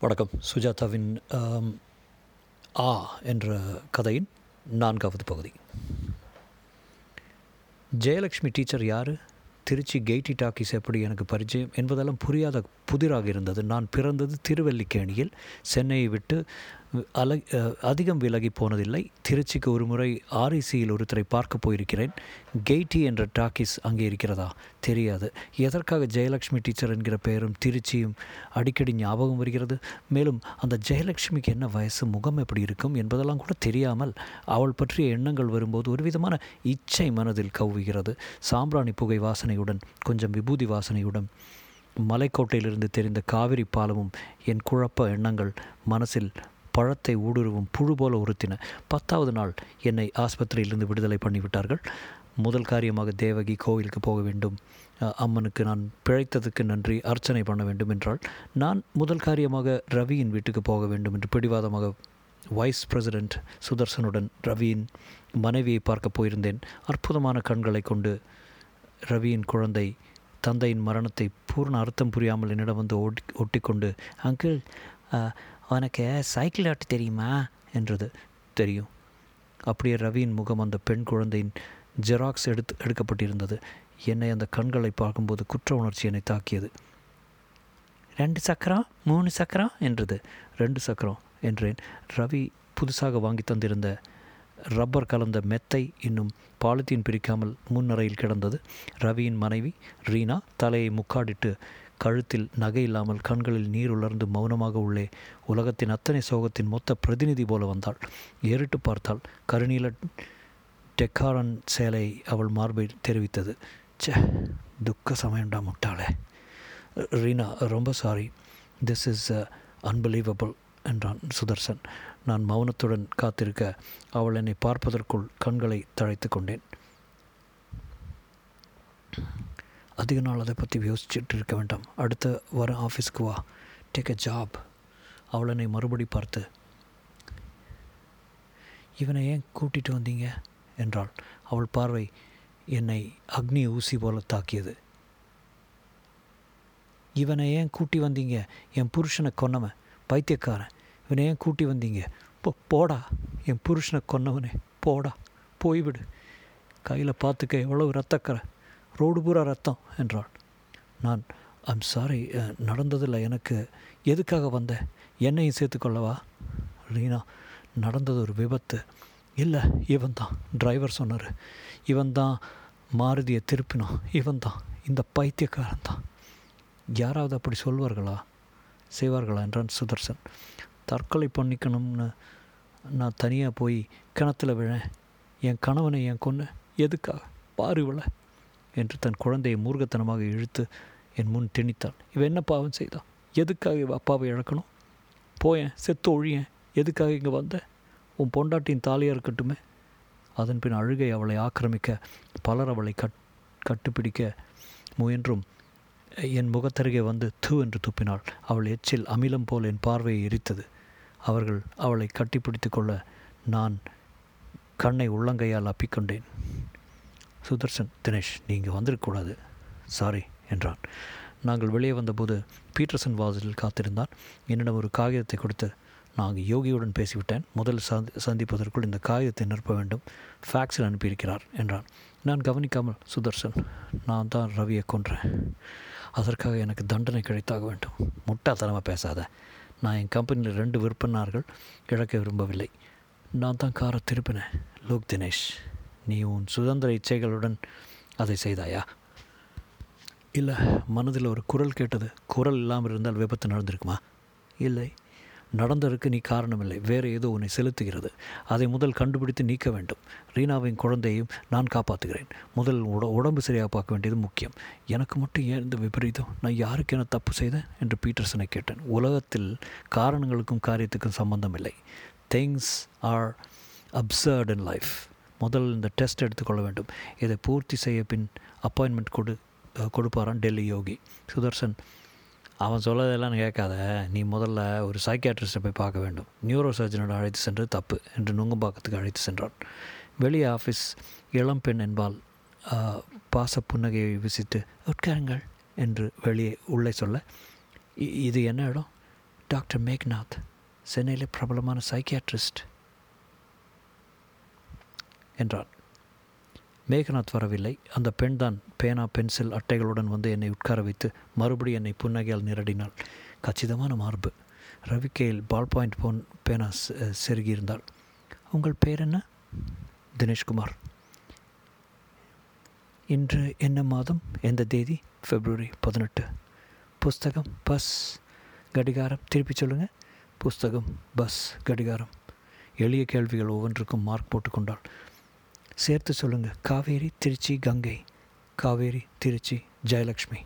வணக்கம். சுஜாதாவின் ஆ என்ற கதையின் நான்காவது பகுதி. ஜெயலக்ஷ்மி டீச்சர் யார்? திருச்சி கெய்டி டாக்கிஸ் எப்படி எனக்கு பரிச்சயம் என்பதெல்லாம் புரியாத புதிராக இருந்தது. நான் பிறந்தது திருவல்லிக்கேணியில் சென்னையை விட்டு அலை அதிகம் விலகி போனதில்லை. திருச்சிக்கு ஒரு முறை ஆர்இசியில் ஒருத்தரை பார்க்க போயிருக்கிறேன். கெய்டி என்ற டாக்கிஸ் அங்கே இருக்கிறதா? தெரியாது. எதற்காக ஜெயலக்ஷ்மி டீச்சர் என்கிற பெயரும் திருச்சியும் அடிக்கடி ஞாபகம் வருகிறது? மேலும் அந்த ஜெயலக்ஷ்மிக்கு என்ன வயசு முகம் எப்படி இருக்கும் என்பதெல்லாம் கூட தெரியாமல் அவள் பற்றிய எண்ணங்கள் வரும்போது ஒரு விதமான இச்சை மனதில் கவ்வுகிறது. சாம்பிராணி புகை வாசனையுடன் கொஞ்சம் விபூதி வாசனையுடன் மலைக்கோட்டையிலிருந்து தெரிந்த காவிரி பாலமும் என் குழப்ப எண்ணங்கள் மனசில் பழத்தை ஊடுருவும் புழு போல உறுத்தின பத்தாவது நாள் என்னை ஆஸ்பத்திரியிலிருந்து விடுதலை பண்ணிவிட்டார்கள். முதல் காரியமாக தேவகி கோவிலுக்கு போக வேண்டும். அம்மனுக்கு நான் பிழைத்ததுக்கு நன்றி அர்ச்சனை பண்ண வேண்டும் என்றால் நான் முதல் காரியமாக ரவியின் வீட்டுக்கு போக வேண்டும் என்று பிடிவாதமாக வைஸ் பிரசிடென்ட் சுதர்சனுடன் ரவியின் மனைவியை பார்க்க போயிருந்தேன். அற்புதமான கண்களை கொண்டு ரவியின் குழந்தை தந்தையின் மரணத்தை பூர்ண அர்த்தம் புரியாமல் என்னிடம் வந்து ஒட்டி ஒட்டிக்கொண்டு அங்கிள் உனக்கு சைக்கிள் ஆட்டு தெரியுமா? என்றது தெரியும். அப்படியே ரவியின் முகம் அந்த பெண் குழந்தையின் ஜெராக்ஸ் எடுத்து எடுக்கப்பட்டிருந்தது. என்னை அந்த கண்களை பார்க்கும்போது குற்ற உணர்ச்சி என்னை தாக்கியது. ரெண்டு சக்கரம் மூணு சக்கரம் என்றது. ரெண்டு சக்கரம் என்றேன். ரவி புதுசாக வாங்கி தந்திருந்த ரப்பர் கலந்த மெத்தை இன்னும் பாலித்தீன் பிரிக்காமல் முன்னறையில் கிடந்தது. ரவியின் மனைவி ரீனா தலையை முக்காடிட்டு கழுத்தில் நகை இல்லாமல் கண்களில் நீர் உலர்ந்து மௌனமாக உள்ளே உலகத்தின் அத்தனை சோகத்தின் மொத்த பிரதிநிதி போல வந்தாள். ஏறிட்டு பார்த்தாள் கருநீல டெக்காரன் சேலை அவள் மார்பை தெரிவித்தது. சே துக்க சமயம்டா முட்டாளே. ரீனா ரொம்ப சாரி திஸ் இஸ் அன்பிலீவபிள் என்றான் சுதர்சன். நான் மௌனத்துடன் காத்திருக்க அவள் என்னை பார்ப்பதற்குள் கண்களை தழைத்து கொண்டேன். அதிக நாள் அதை பற்றி யோசிச்சுட்டு இருக்க வேண்டாம். அடுத்த வர ஆஃபீஸ்க்கு வா. டேக் அ ஜாப் அவள் என்னை மறுபடி பார்த்து இவனை ஏன் கூட்டிகிட்டு வந்தீங்க? என்றாள். அவள் பார்வை என்னை அக்னி ஊசி போல தாக்கியது. இவனை ஏன் கூட்டி வந்தீங்க? என் புருஷனை கொன்னவன் பைத்தியக்காரன். இவனை ஏன் கூட்டி வந்தீங்க? போ போடா. என் புருஷனை கொன்னவனே போடா. போய்விடு. கையில் பார்த்துக்க எவ்வளவு ரத்தக்கரை ரோடு பூரா ரத்தம் என்றாள். நான் ஐம் சாரி நடந்ததில்லை. எனக்கு எதுக்காக வந்த? என்னையும் சேர்த்துக்கொள்ளவா? ரீனா நடந்தது ஒரு விபத்து. இல்லை இவன் தான் டிரைவர் சொன்னார். இவன் தான் மாருதியை திருப்பினான். இவன் தான் இந்த பைத்தியக்காரன் தான். யாராவது அப்படி சொல்வார்களா? செய்வார்களா? என்றான் சுதர்சன். தற்கொலை பண்ணிக்கணும்னு நான் தனியாக போய் கிணத்துல விழேன். என் கணவனை என் கொன்று எதுக்காக? பாரு என்று தன் குழந்தையை மூர்கத்தனமாக இழுத்து என் முன் திணித்தாள் இவன் என்ன பாவம் செய்தான் எதுக்காக இவ அப்பாவை இழக்கணும்? போயேன் செத்து ஒழியேன். எதுக்காக இங்கே வந்த? உன் பொண்டாட்டியின் தாலியாக இருக்கட்டுமே. அதன் பின் அழுகை அவளை ஆக்கிரமிக்க பலர் அவளை கட் கட்டுப்பிடிக்க முயன்றும் என் முகத்தருகே வந்து தூ என்று துப்பினாள். அவள் எச்சில் அமிலம் போல் என் பார்வையை எரித்தது. அவர்கள் அவளை கட்டிப்பிடித்து கொள்ள நான் கண்ணை உள்ளங்கையால் அப்பிக்கொண்டேன் சுதர்சன் தினேஷ் நீங்கள் வந்திருக்கக்கூடாது. சாரி என்றான். நாங்கள் வெளியே வந்தபோது பீட்டர்சன் வாசலில் காத்திருந்தான். என்னிடம் ஒரு காகிதத்தை கொடுத்து நான் யோகியுடன் பேசிவிட்டேன். முதல் சந்தி சந்திப்பதற்குள் இந்த காகிதத்தை நிரப்ப வேண்டும். ஃபேக்ஸில் அனுப்பியிருக்கிறார் என்றான். நான் கவனிக்காமல் சுதர்சன் நான் தான் ரவியை கொன்றேன். அதற்காக எனக்கு தண்டனை கிடைத்தாக வேண்டும். முட்டாத்தனமாக பேசாத. நான் என் கம்பெனியில் ரெண்டு விற்பனார்கள் இழக்க விரும்பவில்லை. நான் தான் காரை திருப்பினேன். லோக் தினேஷ். நீ உன் சுதந்திர இச்சைகளுடன் அதை செய்தாயா? இல்லை மனதில் ஒரு குரல் கேட்டது. குரல் இல்லாமல் இருந்தால் விபத்து நடந்திருக்குமா? இல்லை. நடந்ததற்கு நீ காரணமில்லை. வேறு ஏதோ உன்னை செலுத்துகிறது. அதை முதல் கண்டுபிடித்து நீக்க வேண்டும். ரீனாவின் குழந்தையையும் நான் காப்பாற்றுகிறேன். முதல் உட உடம்பு சரியாக பார்க்க வேண்டியது முக்கியம். எனக்கு மட்டும் ஏன் இந்த விபரீதம்? நான் யாருக்கு என தப்பு செய்தேன்? என்று பீட்டர்சனை கேட்டேன். உலகத்தில் காரணங்களுக்கும் காரியத்துக்கும் சம்பந்தம் இல்லை things are absurd in life முதல் இந்த டெஸ்ட் எடுத்துக்கொள்ள வேண்டும். இதை பூர்த்தி செய்ய பின் அப்பாயின்மெண்ட் கொடு கொடுப்பாரான் டெல்லி யோகி. சுதர்சன் அவன் சொல்லதெல்லாம் கேட்காத. நீ முதல்ல ஒரு சைக்கியாட்ரிஸ்ட்டை போய் பார்க்க வேண்டும். நியூரோ சர்ஜனோட அழைத்து சென்று தப்பு என்று நுங்கம்பாக்கத்துக்கு அழைத்து சென்றான். வெளியே ஆஃபீஸ் இளம்பெண் என்பால் பாச புன்னகையை விசித்து உட்காருங்கள் என்று வெளியே உள்ளே சொல்ல இது என்ன இடம்? டாக்டர் மேக்நாத் சென்னையில் பிரபலமான சைக்கியாட்ரிஸ்ட் என்றான். மேகநாத் வரவில்லை. அந்த பெண் தான் பேனா பென்சில் அட்டைகளுடன் வந்து என்னை உட்கார வைத்து மறுபடி என்னை புன்னகையால் நிரடினாள். கச்சிதமான மார்பு. ரவிக்கையில் பால் பாயிண்ட் போன் பேனா செ- செருகியிருந்தாள். உங்கள் பேர் என்ன தினேஷ்குமார். இன்று என்ன மாதம்? எந்த தேதி? பிப்ரவரி பதினெட்டு. புஸ்தகம்? பஸ். கடிகாரம்? திருப்பி சொல்லுங்கள் புஸ்தகம்? பஸ். கடிகாரம்? எளிய கேள்விகள் ஒவ்வொன்றுக்கும் மார்க் போட்டுக்கொண்டாள் சேர்த்து சொல்லுங்கள் காவேரி திருச்சி கங்கை. காவேரி திருச்சி ஜெயலக்ஷ்மி.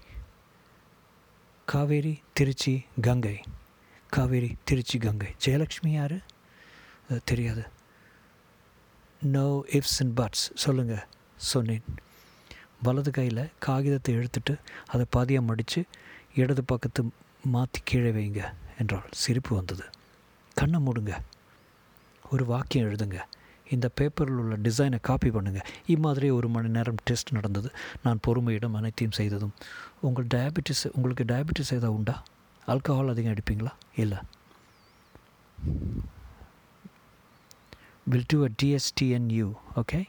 காவேரி திருச்சி கங்கை. காவேரி திருச்சி கங்கை. ஜெயலக்ஷ்மி யார்? தெரியாது. நோ இஃப்ஸ் அண்ட் பட்ஸ் சொல்லுங்கள் சொன்னேன். வலது கையில் காகிதத்தை எடுத்துட்டு அதை பாதியாக மடித்து இடது பக்கத்து மாற்றி கீழே வைங்க என்றால் சிரிப்பு வந்தது. கண்ணை மூடுங்க. ஒரு வாக்கியம் எழுதுங்க. இந்த பேப்பரில் உள்ள டிசைனை காப்பி பண்ணுங்கள் இம்மாதிரி ஒரு மணி நேரம் டெஸ்ட் நடந்தது. நான் பொறுமையிடம் அனைத்தையும் செய்ததும். உங்கள் டயபெட்டிஸ் உங்களுக்கு டயபெட்டிஸ் ஏதாவது உண்டா? ஆல்கஹால் அதிகம் எடுப்பீங்களா இல்லை. Will do a DSTNU okay?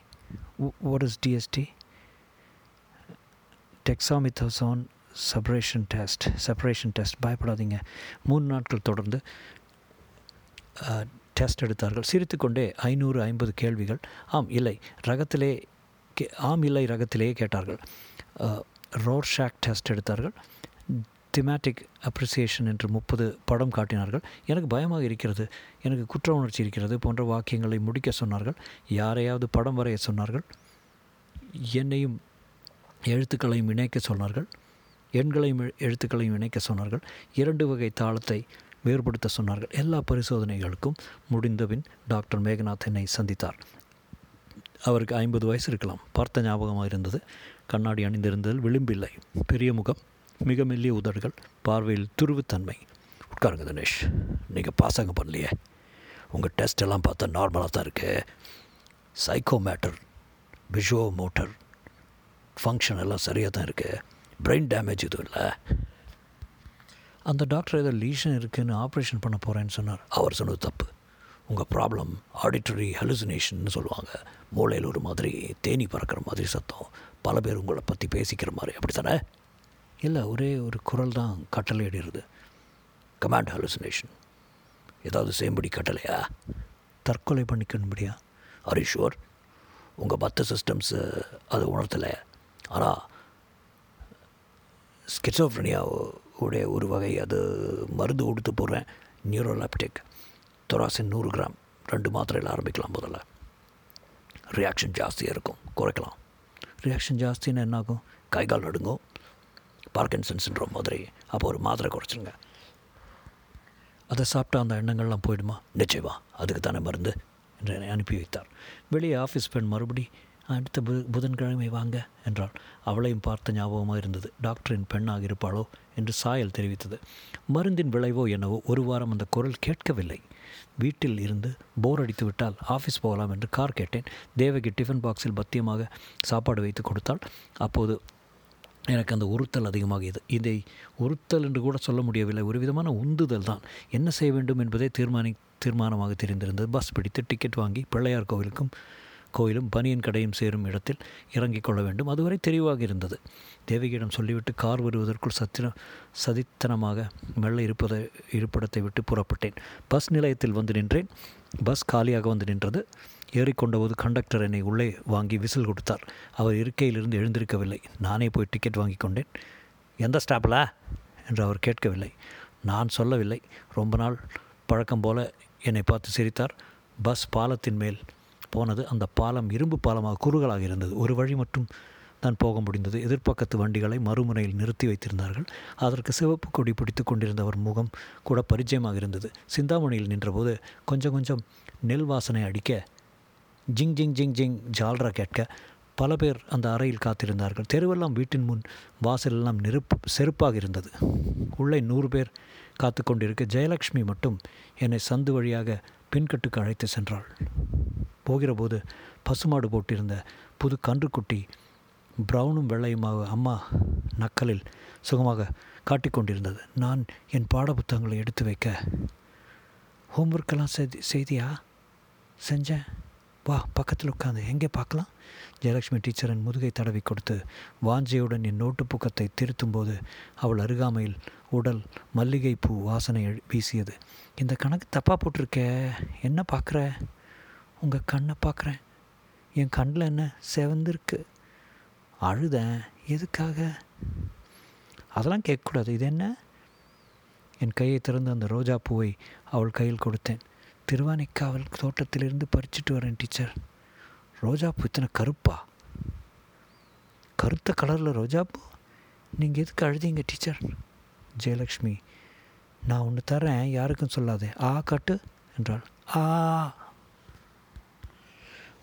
Wh- what is DST dexamethasone suppression test suppression test பயப்படாதீங்க. மூணு நாட்கள் தொடர்ந்து uh, டெஸ்ட் எடுத்தார்கள். சிரித்துக்கொண்டே ஐநூறு ஐம்பது கேள்விகள் ஆம் இல்லை ரகத்திலே கே ஆம் இல்லை ரகத்திலேயே கேட்டார்கள். ரோர்ஷாக் டெஸ்ட் எடுத்தார்கள். திமேட்டிக் அப்ரிசியேஷன் என்று முப்பது படம் காட்டினார்கள். எனக்கு பயமாக இருக்கிறது எனக்கு குற்ற உணர்ச்சி இருக்கிறது போன்ற வாக்கியங்களை முடிக்க சொன்னார்கள். யாரையாவது படம் வரைய சொன்னார்கள். என்னையும் எழுத்துக்களையும் இணைக்க சொன்னார்கள். எண்களையும் எழுத்துக்களையும் இணைக்க சொன்னார்கள். இரண்டு வகை தாளத்தை வேறுபடுத்த சொன்னார்கள். எல்லா பரிசோதனைகளுக்கும் முடிந்தபின் டாக்டர் மேகநாத் என்னை சந்தித்தார். அவருக்கு ஐம்பது வயசு இருக்கலாம். பார்த்த ஞாபகமாக இருந்தது. கண்ணாடி அணிந்திருந்ததில் விளிம்பில்லை. பெரிய முகம் மிக மெல்லிய உதடுகள் பார்வையில் துருவுத்தன்மை. உட்காருங்க தினேஷ். நீங்கள் பாசங்க பண்ணலையே. உங்கள் டெஸ்ட் எல்லாம் பார்த்தா நார்மலாக தான் இருக்குது psychomotor visuomotor function எல்லாம் சரியாக தான் இருக்குது பிரெயின் டேமேஜ் எதுவும் இல்லை. அந்த டாக்டர் ஏதோ லீஷன் இருக்குதுன்னு ஆப்ரேஷன் பண்ண போகிறேன்னு சொன்னார். அவர் சொன்னது தப்பு. உங்கள் ப்ராப்ளம் ஆடிட்டரி ஹலுசினேஷன் சொல்லுவாங்க. மூளையில் ஒரு மாதிரி தேனி பறக்கிற மாதிரி சத்தம். பல பேர் உங்களை பற்றி பேசிக்கிற மாதிரி. அப்படி தானே? இல்லை ஒரே ஒரு குரல் தான் கட்டளை இடுறது கமாண்ட் ஹலுசினேஷன் ஏதாவது சேம்படி கட்டளையா? தற்கொலை பண்ணிக்கணும்படியா ஆர் ஷுவர் உங்கள் மற்ற சிஸ்டம்ஸு அது உணர்த்தலை. ஆனால் ஸ்கிட்சோஃப்ரனியா உடைய ஒரு வகை அது மருந்து கொடுத்து போடுறேன். நியூரோலாப்டிக் தொராசின் நூறு கிராம். ரெண்டு மாத்திரையில் ஆரம்பிக்கலாம் முதல்ல. ரியாக்ஷன் ஜாஸ்தியாக இருக்கும். குறைக்கலாம். ரியாக்ஷன் ஜாஸ்தின்னு என்ன ஆகும் கை கால் நடுங்கும். பார்க்கின்சன் சின்ரோம் மாதிரி. அப்போ ஒரு மாத்திரை குறைச்சிருங்க. அதை சாப்பிட்டா அந்த எண்ணங்கள்லாம் போயிடுமா? நிச்சயமா. அதுக்கு தானே மருந்து என்று என்னை அனுப்பி வைத்தார். வெளியே ஆஃபீஸ் பெண் மறுபடி அடுத்த பு புதன்கிழமை வாங்க என்றாள். அவளையும் பார்த்த ஞாபகமாக இருந்தது. டாக்டரின் பெண்ணாக இருப்பாளோ என்று சாயல் தெரிவித்தது. மருந்தின் விளைவோ என்னவோ ஒரு வாரம் அந்த குரல் கேட்கவில்லை. வீட்டில் இருந்து போர் அடித்து விட்டால் ஆஃபீஸ் போகலாம் என்று கார் கேட்டேன். தேவகி டிஃபன் பாக்ஸில் பத்தியமாக சாப்பாடு வைத்து கொடுத்தாள். அப்போது எனக்கு அந்த உறுத்தல் அதிகமாகியது. இதை உறுத்தல் என்று கூட சொல்ல முடியவில்லை. ஒரு விதமான உந்துதல் தான். என்ன செய்ய வேண்டும் என்பதை தீர்மானி தீர்மானமாக தெரிந்திருந்தது. பஸ் பிடித்து டிக்கெட் வாங்கி பிள்ளையார் கோவிலுக்கும் கோயிலும் பனியன் கடையும் சேரும் இடத்தில் இறங்கிக் கொள்ள வேண்டும். அதுவரை தெளிவாக இருந்தது. தேவகியிடம் சொல்லிவிட்டு கார் வருவதற்குள் சத்திர சதித்தனமாக மெல்ல இருப்பதை இருப்பிடத்தை விட்டு புறப்பட்டேன். பஸ் நிலையத்தில் வந்து நின்றேன். பஸ் காலியாக வந்து நின்றது. ஏறிக்கொண்டபோது கண்டக்டர் என்னை உள்ளே வாங்கி விசில் கொடுத்தார். அவர் இருக்கையிலிருந்து எழுந்திருக்கவில்லை. நானே போய் டிக்கெட் வாங்கி கொண்டேன். எந்த ஸ்டாப்பில் என்று அவர் கேட்கவில்லை. நான் சொல்லவில்லை. ரொம்ப நாள் பழக்கம் போல என்னை பார்த்து சிரித்தார். பஸ் பாலத்தின் மேல் போனது அந்த பாலம் இரும்பு பாலமாக குறுகலாக இருந்தது. ஒரு வழி மட்டும் தான் போக முடிந்தது. எதிர்ப்பக்கத்து வண்டிகளை மறுமுனையில் நிறுத்தி வைத்திருந்தார்கள். அதற்கு சிவப்பு கொடி பிடித்து கொண்டிருந்தவர் முகம் கூட பரிச்சயமாக இருந்தது. சிந்தாமணியில் நின்றபோது கொஞ்சம் கொஞ்சம் நெல் வாசனை அடிக்க ஜிங் ஜிங் ஜிங் ஜிங் ஜால்ரா கேட்க பல பேர் அந்த அறையில் காத்திருந்தார்கள். தெருவெல்லாம் வீட்டின் முன் வாசலெல்லாம் நெருப்பு செருப்பாக இருந்தது. உள்ளே நூறு பேர் காத்து கொண்டிருக்க ஜெயலக்ஷ்மி மட்டும் என்னை சந்து வழியாக பின்கட்டுக்கு அழைத்து சென்றாள். போகிறபோது பசுமாடு போட்டிருந்த புது கன்றுக்குட்டி ப்ரௌனும் வெள்ளையுமாக அம்மா நக்கலில் சுகமாக காட்டிக்கொண்டிருந்தது நான் என் பாடப்புத்தகங்களை எடுத்து வைக்க ஹோம்ஒர்க்கெல்லாம் செய்தி செய்தியா? செஞ்சேன். வா பக்கத்தில் உட்காந்து எங்கே பார்க்கலாம்? ஜெயலக்ஷ்மி டீச்சரின் முதுகை தடவி கொடுத்து வாஞ்சையுடன் என் நோட்டு புக்கத்தை திருத்தும்போது அவள் அருகாமையில் உடல் மல்லிகைப்பூ வாசனை வீசியது. இந்த கணக்கு தப்பாக போட்டிருக்கே என்ன பார்க்குற? உங்கள் கண்ணை பார்க்குறேன். என் கண்ணில் என்ன செவந்திருக்கு? அழுதேன். எதுக்காக? அதெல்லாம் கேட்கக்கூடாது. இது என்ன? என் கையை திறந்து அந்த ரோஜா பூவை அவள் கையில் கொடுத்தேன். திருவானைக்காவல் தோட்டத்திலிருந்து பறிச்சிட்டு வரேன் டீச்சர். ரோஜா பூ இத்தனை கருப்பா? கருத்த கலரில் ரோஜா பூ? நீங்கள் எதுக்கு அழுதீங்க டீச்சர்? ஜெயலக்ஷ்மி நான் ஒன்று தரேன் யாருக்கும் சொல்லாதே. ஆ கட்டு என்றாள். ஆ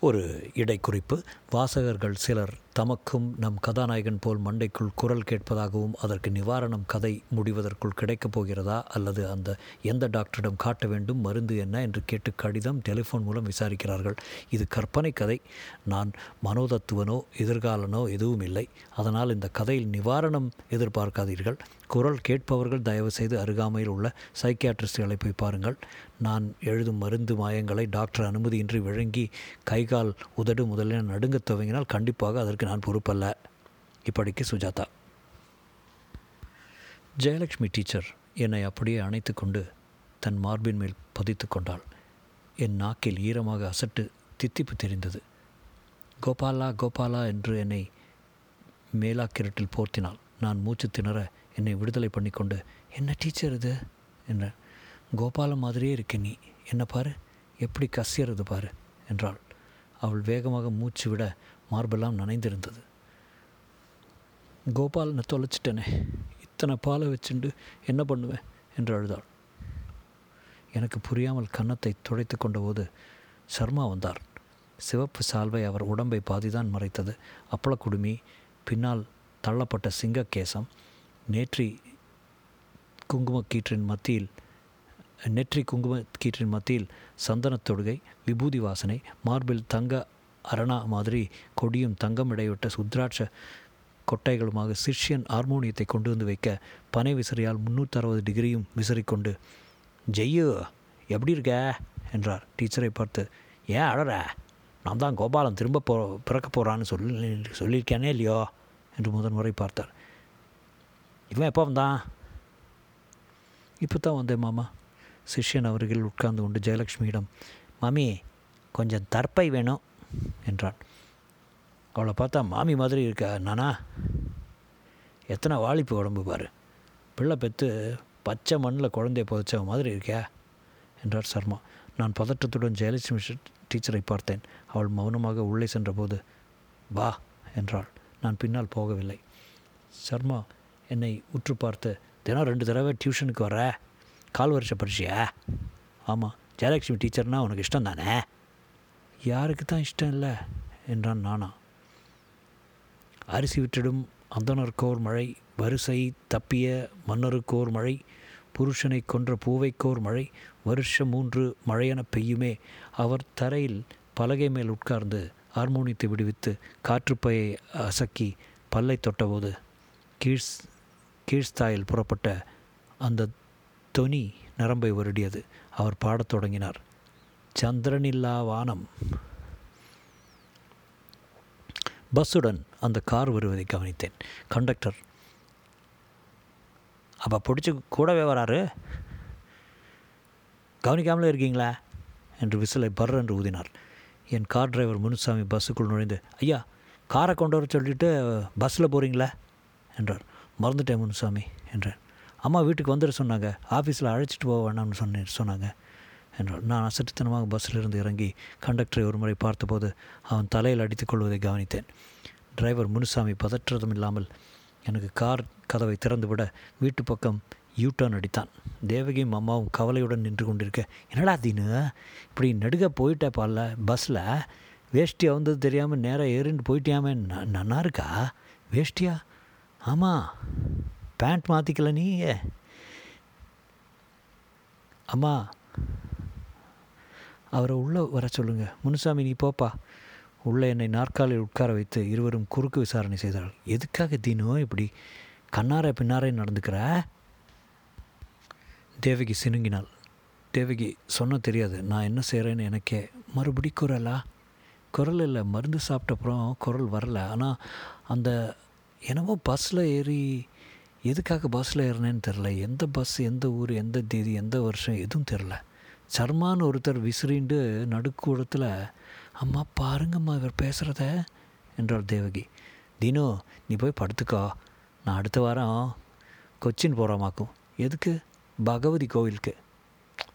ஒரு இடைக்குறிப்பு. வாசகர்கள் சிலர் தமக்கும் நம் கதாநாயகன் போல் மண்டைக்குள் குரல் கேட்பதாகவும் அதற்கு நிவாரணம் கதை முடிவதற்குள் கிடைக்கப் போகிறதா? அல்லது அந்த எந்த டாக்டரிடம் காட்ட வேண்டும்? மருந்து என்ன? என்று கேட்டு கடிதம் டெலிஃபோன் மூலம் விசாரிக்கிறார்கள். இது கற்பனை கதை. நான் மனோதத்துவனோ எதிர்காலனோ எதுவும் இல்லை அதனால் இந்த கதையில் நிவாரணம் எதிர்பார்க்காதீர்கள். குரல் கேட்பவர்கள் தயவு செய்து அருகாமையில் உள்ள சைக்கியாட்ரிஸ்டுகளை போய் பாருங்கள். நான் எழுதும் மருந்து மாயங்களை டாக்டர் அனுமதியின்றி விழுங்கி கைகால் உதடு முதலில் நடுங்கத் துவங்கினால் கண்டிப்பாக அதற்கு நான் பொறுப்பல்ல. இப்படிக்கு சுஜாதா. ஜெயலக்ஷ்மி டீச்சர் என்னை அப்படியே அணைத்து கொண்டு தன் மார்பின் மேல் பதித்து கொண்டாள். என் நாக்கில் ஈரமாக அசட்டு தித்திப்பு தெரிந்தது. கோபாலா கோபாலா என்று என்னை மேலாக்கிரட்டில் போர்த்தினாள். நான் மூச்சு திணற என்னை விடுதலை பண்ணிக்கொண்டு என்ன டீச்சர் இது? என்றேன் கோபாலம் மாதிரியே இருக்க நீ. என்ன பாரு எப்படி கசியறது பாரு என்றாள். அவள் வேகமாக மூச்சு விட மார்பெல்லாம் நனைந்திருந்தது. கோபாலனை தொலைச்சிட்டேனே. இத்தனை பாலை வச்சுண்டு என்ன பண்ணுவேன்? என்று அழுதாள். எனக்கு புரியாமல் கன்னத்தை துடைத்து கொண்டபோது சர்மா வந்தார். சிவப்பு சால்வை அவர் உடம்பை பாதிதான் மறைத்தது. அப்பளக்குடுமி பின்னால் தள்ளப்பட்ட சிங்கக்கேசம் நேற்றி குங்குமக்கீற்றின் மத்தியில் நெற்றி குங்கும கீற்றின் மத்தியில் சந்தனத் தொடுகை விபூதி வாசனை மார்பில் தங்க அரணா மாதிரி கொடியும் தங்கம் இடைவிட்ட சுத்ராட்ச கொட்டைகளுமாக சிஷ்யன் ஹார்மோனியத்தை கொண்டு வந்து வைக்க பனை விசிறியால் முந்நூற்றறுபது டிகிரியும் விசிறிக்கொண்டு ஜெய்யு எப்படி இருக்க? என்றார். டீச்சரை பார்த்து ஏன் அழற நான் தான் கோபாலன் திரும்ப போ பிறக்க போகிறான்னு சொல்லி சொல்லியிருக்கேனே இல்லையோ? என்று முதன்முறை பார்த்தார். இவன் எப்போ வந்தான் இப்போ தான் வந்தேன் மாமா. சிஷ்யன் அவர்கள் உட்கார்ந்து கொண்டு ஜெயலக்ஷ்மியிடம் மாமி கொஞ்சம் தற்பை வேணும் என்றான். அவளை பார்த்தா மாமி மாதிரி இருக்கா நானா? எத்தனை வாலிப்பு உடம்பு பாரு. பிள்ளை பெற்று பச்சை மண்ணில் குழந்தைய புதைச்ச மாதிரி இருக்கியா? என்றார் சர்மா. நான் பதற்றத்துடன் ஜெயலட்சுமி டீச்சரை பார்த்தேன். அவள் மௌனமாக உள்ளே சென்றபோது வா என்றாள். நான் பின்னால் போகவில்லை. சர்மா என்னை உற்று பார்த்து தினம் ரெண்டு தடவை டியூஷனுக்கு வர கால் வருஷ பரிட்சையா? ஆமாம் ஜெயலட்சுமி டீச்சர்னால் உனக்கு இஷ்டம் தானே? யாருக்கு தான் இஷ்டம் இல்லை என்றான் நானா. அரிசி விட்டிடும் அந்தனர்க்கோர் மழை வரிசை தப்பிய மன்னருக்கோர் மழை புருஷனை கொன்ற பூவைக்கோர் மழை வருஷம் மூன்று மழையென பெய்யுமே அவர் தரையில் பலகை மேல் உட்கார்ந்து ஹார்மோனியத்தை விடுவித்து காற்றுப்பையை அசக்கி பல்லை தொட்டபோது கீழ்ஸ் கீழ்ஸ்தாயில் புறப்பட்ட அந்த தொனி நரம்பை வருடியது. அவர் பாடத் தொடங்கினார். சந்திரனில்லா வானம். பஸ்ஸுடன் அந்த கார் வருவதை கவனித்தேன். கண்டக்டர். அப்போ பிடிச்சி கூடவே வராரு? கவனிக்காமலே இருக்கீங்களா? என்று விசிலை பர் என்று ஊதினார். என் கார் டிரைவர் முனுசாமி பஸ்ஸுக்குள் நுழைந்து ஐயா காரை கொண்டு வர சொல்லிட்டு பஸ்ஸில் போகிறீங்களா என்றார். மறந்துட்டேன் முனுசாமி என்றேன். அம்மா வீட்டுக்கு வந்துட சொன்னாங்க. ஆஃபீஸில் அழைச்சிட்டு போக வேணாம்னு சொன்னேன் சொன்னாங்க என்றார் நான் அசட்டுத்தனமாக பஸ்ஸில் இருந்து இறங்கி கண்டக்டரை ஒரு முறை பார்த்தபோது அவன் தலையில் அடித்துக் கொள்வதை கவனித்தேன். டிரைவர் முனுசாமி பதற்றதும் இல்லாமல் எனக்கு கார் கதவை திறந்துவிட வீட்டு பக்கம் யூ டர்ன் அடித்தான். தேவகியும் அம்மாவும் கவலையுடன் நின்று கொண்டிருக்க என்னடா தீனு? இப்படி நடுக போயிட்ட பால பஸ்ஸில் வேஷ்டி வந்தது தெரியாமல் நேராக ஏறின்னு போயிட்டியாமே? ந- நன்னா இருக்கா? வேஷ்டியா? ஆமாம் பேண்ட் மாற்றிக்கல நீயே. அம்மா அவரை உள்ளே வர சொல்லுங்கள் முனுசாமி நீ போப்பா. உள்ளே என்னை நாற்காலில் உட்கார வைத்து இருவரும் குறுக்கு விசாரணை செய்தார்கள். எதுக்காக தீனோ இப்படி கண்ணார பின்னாரே நடந்துக்கிற? தேவகி சினுங்கினாள். தேவகி சொன்ன தெரியாது. நான் என்ன செய்கிறேன்னு எனக்கே மறுபடி குரலா? குரல் இல்லை மருந்து சாப்பிட்டப்புறம் குரல் வரல. ஆனால் அந்த என்னவோ பஸ்ஸில் ஏறி எதுக்காக பஸ்ஸில் ஏறினேன்னு தெரில எந்த பஸ் எந்த ஊர் எந்த தேதி எந்த வருஷம் எதுவும் தெரில சர்மான்னு ஒருத்தர் விசிறிண்டு நடுக்கூடத்தில் அம்மா பாருங்கம்மா இவர் பேசுகிறத என்றார் தேவகி. தினோ நீ போய் படுத்துக்கோ. நான் அடுத்த வாரம் கொச்சின் போகிறோமாக்கும் எதுக்கு? பகவதி கோவிலுக்கு.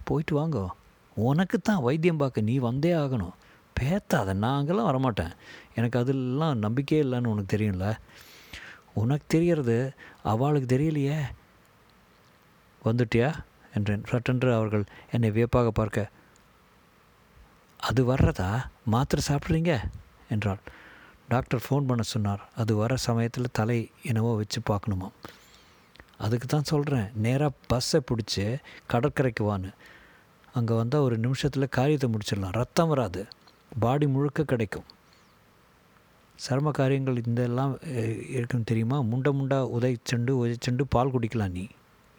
போயிட்டு வாங்கோ. உனக்கு தான் வைத்தியம் பார்க்க நீ வந்தே ஆகணும். பேத்தாத நான் அங்கெல்லாம் வரமாட்டேன். எனக்கு அதெல்லாம் நம்பிக்கையே இல்லைன்னு உனக்கு தெரியும்ல. உனக்கு தெரியறது அவளுக்கு தெரியலையே. வந்துட்டியா? என்றேன். சட்டென்று அவர்கள் என்னை வியப்பாக பார்க்க. அது வர்றதா? மாத்திரை சாப்பிட்றீங்க? என்றாள். டாக்டர் ஃபோன் பண்ண சொன்னார். அது வர சமயத்தில் தலை என்னவோ வச்சு பார்க்கணுமா? அதுக்கு தான் சொல்கிறேன் நேராக பஸ்ஸை பிடிச்சி கடற்கரைக்கு வான்னு. அங்கே வந்தால் ஒரு நிமிஷத்தில் காரியத்தை முடிச்சிடலாம். ரத்தம் வராது. பாடி முழுக்க கிடைக்கும். சர்ம காரியங்கள் இந்த எல்லாம் இருக்குன்னு தெரியுமா? முண்டை முண்டா உதை செண்டு பால் குடிக்கலாம் நீ.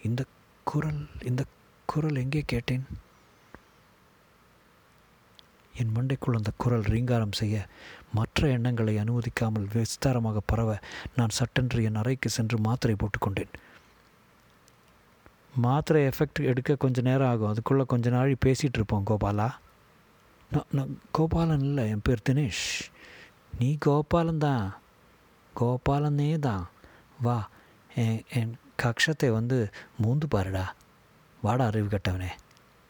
இந்த குரல் இந்த குரல் எங்கே கேட்டேன்? என் மண்டைக்குள் அந்த குரல் ரீங்காரம் செய்ய மற்ற எண்ணங்களை அனுமதிக்காமல் விஸ்தாரமாக பரவ நான் சட்டென்று என் அறைக்கு சென்று மாத்திரை போட்டுக்கொண்டேன். மாத்திரை எஃபெக்ட் எடுக்க கொஞ்சம் நேரம் ஆகும். அதுக்குள்ளே கொஞ்ச நாள் பேசிகிட்டு இருப்போம் கோபாலா. நான் நான் கோபாலன் இல்லை என் பேர் தினேஷ். நீ கோபாலன் தான் கோபாலனே தான். வா என் என் கக்ஷத்தை வந்து மூந்து பாருடா. வாடா அறிவு கட்டவனே.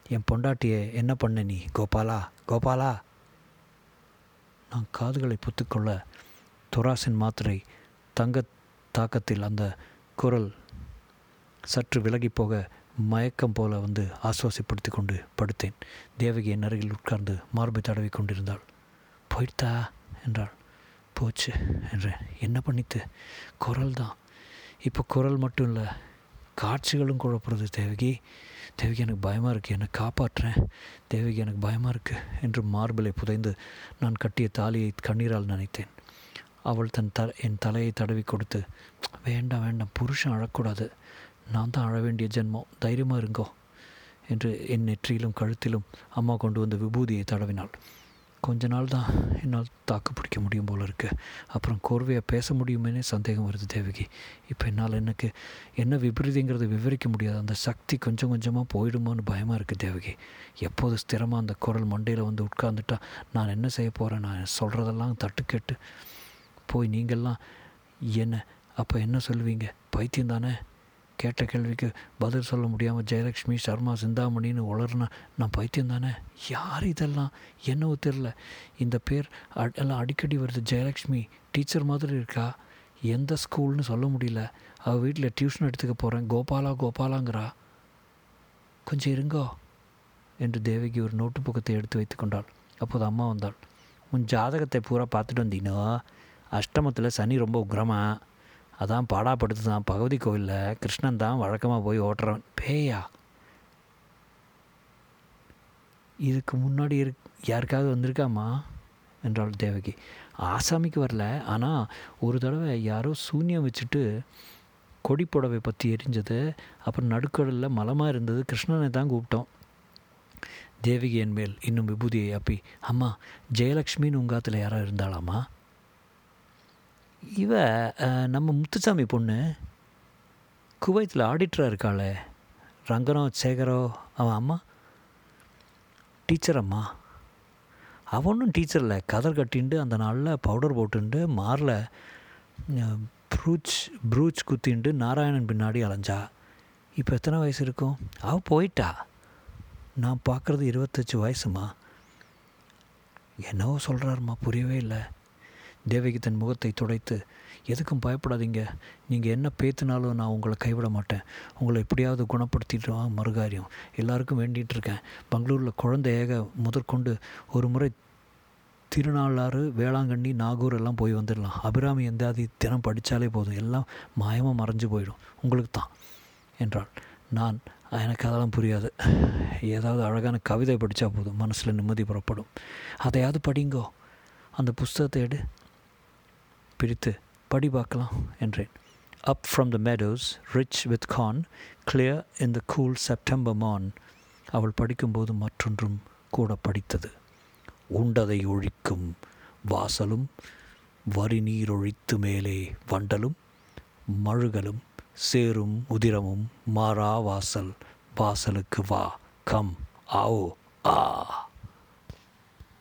என் பொண்டாட்டியை என்ன பண்ண நீ? கோபாலா? கோபாலா? நான் காதுகளை புத்துக்கொள்ள துராசின் மாத்திரை தங்க தாக்கத்தில் அந்த குரல் சற்று விலகி போக மயக்கம் போல வந்து ஆசுவாசப்படுத்தி கொண்டு படுத்தேன். தேவகி என் அருகில் உட்கார்ந்து மார்பை தடவி கொண்டிருந்தாள் போயிட்டா? என்றாள். போச்சு என்றேன் என்ன பண்ணித்து குரல் தான். இப்போ குரல் மட்டும் இல்லை காட்சிகளும் குழப்புறது. தேவகி தேவகி எனக்கு பயமாக இருக்குது என்னை காப்பாற்றுறேன். தேவகி எனக்கு பயமாக இருக்குது என்று மார்பிலை புதைந்து நான் கட்டிய தாலியை கண்ணீரால் நினைத்தேன். அவள் தன் த என் தலையை தடவி கொடுத்து வேண்டாம் வேண்டாம் புருஷன் அழக்கூடாது. நான் தான் அழ வேண்டிய ஜென்மம். தைரியமாக இருங்கோ என்று என் நெற்றியிலும் கழுத்திலும் அம்மா கொண்டு வந்த விபூதியை தடவினாள். கொஞ்ச நாள் தான் என்னால் தாக்கு பிடிக்க முடியும் போல இருக்கு. அப்புறம் கோர்வையாக பேச முடியுமேனே சந்தேகம் வருது தேவகி. இப்போ என்னால் எனக்கு என்ன விபரீதங்கிறத விவரிக்க முடியாது. அந்த சக்தி கொஞ்சம் கொஞ்சமாக போயிடுமான்னு பயமாக இருக்குது தேவகி. எப்போது ஸ்திரமாக அந்த குரல் மண்டையில் வந்து உட்கார்ந்துட்டா நான் என்ன செய்ய போகிறேன் நான் சொல்கிறதெல்லாம் தட்டு கேட்டு போய் நீங்கள்லாம் என்ன அப்போ என்ன சொல்லுவீங்க? பைத்தியம் தானே? கேட்ட கேள்விக்கு பதில் சொல்ல முடியாமல் ஜெயலக்ஷ்மி சர்மா சிந்தாமணின்னு உளர்னா நான் பைத்தியம் தானே? யார் இதெல்லாம்? என்னவோ தெரில இந்த பேர் அ- எல்லாம் அடிக்கடி வருது. ஜெயலக்ஷ்மி டீச்சர் மாதிரி இருக்கா? எந்த ஸ்கூல்னு சொல்ல முடியல. அவள் வீட்டில் டியூஷன் எடுத்துக்க போகிறேன் கோபாலா கோபாலாங்கிறா. கொஞ்சம் இருங்கோ என்று தேவகி ஒரு நோட்டு புக்கத்தை எடுத்து வைத்து கொண்டாள். அப்போது அம்மா வந்தாள். உன் ஜாதகத்தை பூரா பார்த்துட்டு வந்தீனோ? அஷ்டமத்தில் சனி ரொம்ப உக்ரமாக அதான் பாடாப்படுத்து தான் பகவதி கோவிலில் கிருஷ்ணன் தான் வழக்கமாக போய் ஓட்டுறவன். பேயா? இதுக்கு முன்னாடி இரு யாருக்காவது வந்திருக்காமா? என்றாள் தேவகி. ஆசாமிக்கு வரல. ஆனால் ஒரு தடவை யாரோ சூன்யம் வச்சுட்டு கொடி புடவை பற்றி எரிஞ்சது. அப்புறம் நடுக்கடலில் மலமாக இருந்தது. கிருஷ்ணனை தான் கூப்பிட்டோம். தேவகி என் மேல் இன்னும் விபூதியை அப்பி. அம்மா ஜெயலக்ஷ்மின்னு உங்காத்தில் யாரோ இருந்தாளாமா இவ நம்ம முத்துசாமி பொண்ணு குவைத்தில் ஆடிட்டராக இருக்காளே ரங்கனோ சேகரோ அவன் அம்மா? டீச்சர் அம்மா அவ ஒன்றும் டீச்சரில் கதர் கட்டின்ட்டு அந்த நாளில் பவுடர் போட்டுண்டு மாரில் ப்ரூச் ப்ரூச் குத்திண்டு நாராயணன் பின்னாடி அலைஞ்சா. இப்போ எத்தனை வயசு இருக்கும்? அவள் போயிட்டா. நான் பார்க்குறது இருபத்தஞ்சி வயசுமா? என்னவோ சொல்கிறாருமா புரியவே இல்லை. தேவகி தன் முகத்தை துடைத்து எதுக்கும் பயப்படாதீங்க. நீங்கள் என்ன பேத்துனாலும் நான் உங்களை கைவிட மாட்டேன். உங்களை எப்படியாவது குணப்படுத்திட்டு மறுகாரியம். எல்லாருக்கும் வேண்டிகிட்டு இருக்கேன். பெங்களூரில் குழந்தை ஏக முதற்கொண்டு ஒரு முறை திருநாளாறு வேளாங்கண்ணி நாகூர் எல்லாம் போய் வந்துடலாம். அபிராமி எந்தாதி தினம் படித்தாலே போதும். எல்லாம் மாயமாக மறைஞ்சு போயிடும். உங்களுக்கு தான் என்றாள். நான் எனக்கு அதெல்லாம் புரியாது. ஏதாவது அழகான கவிதை படித்தா போதும். மனசில் நிம்மதி புறப்படும். அதையாவது படிங்கோ. அந்த புஸ்தகத்தை எடு. பிரித்து படி பார்க்கலாம் என்றேன். Up from the meadows rich with corn clear in the cool September மான் அவள் படிக்கும்போது மற்றொன்றும் கூட படித்தது. உண்டதை ஒழிக்கும் வாசலும் வரி நீரொழித்து மேலே வண்டலும் மழுகலும் சேரும் உதிரமும் மாறா வாசல் வாசலுக்கு வா கம் ஆவோ ஆ.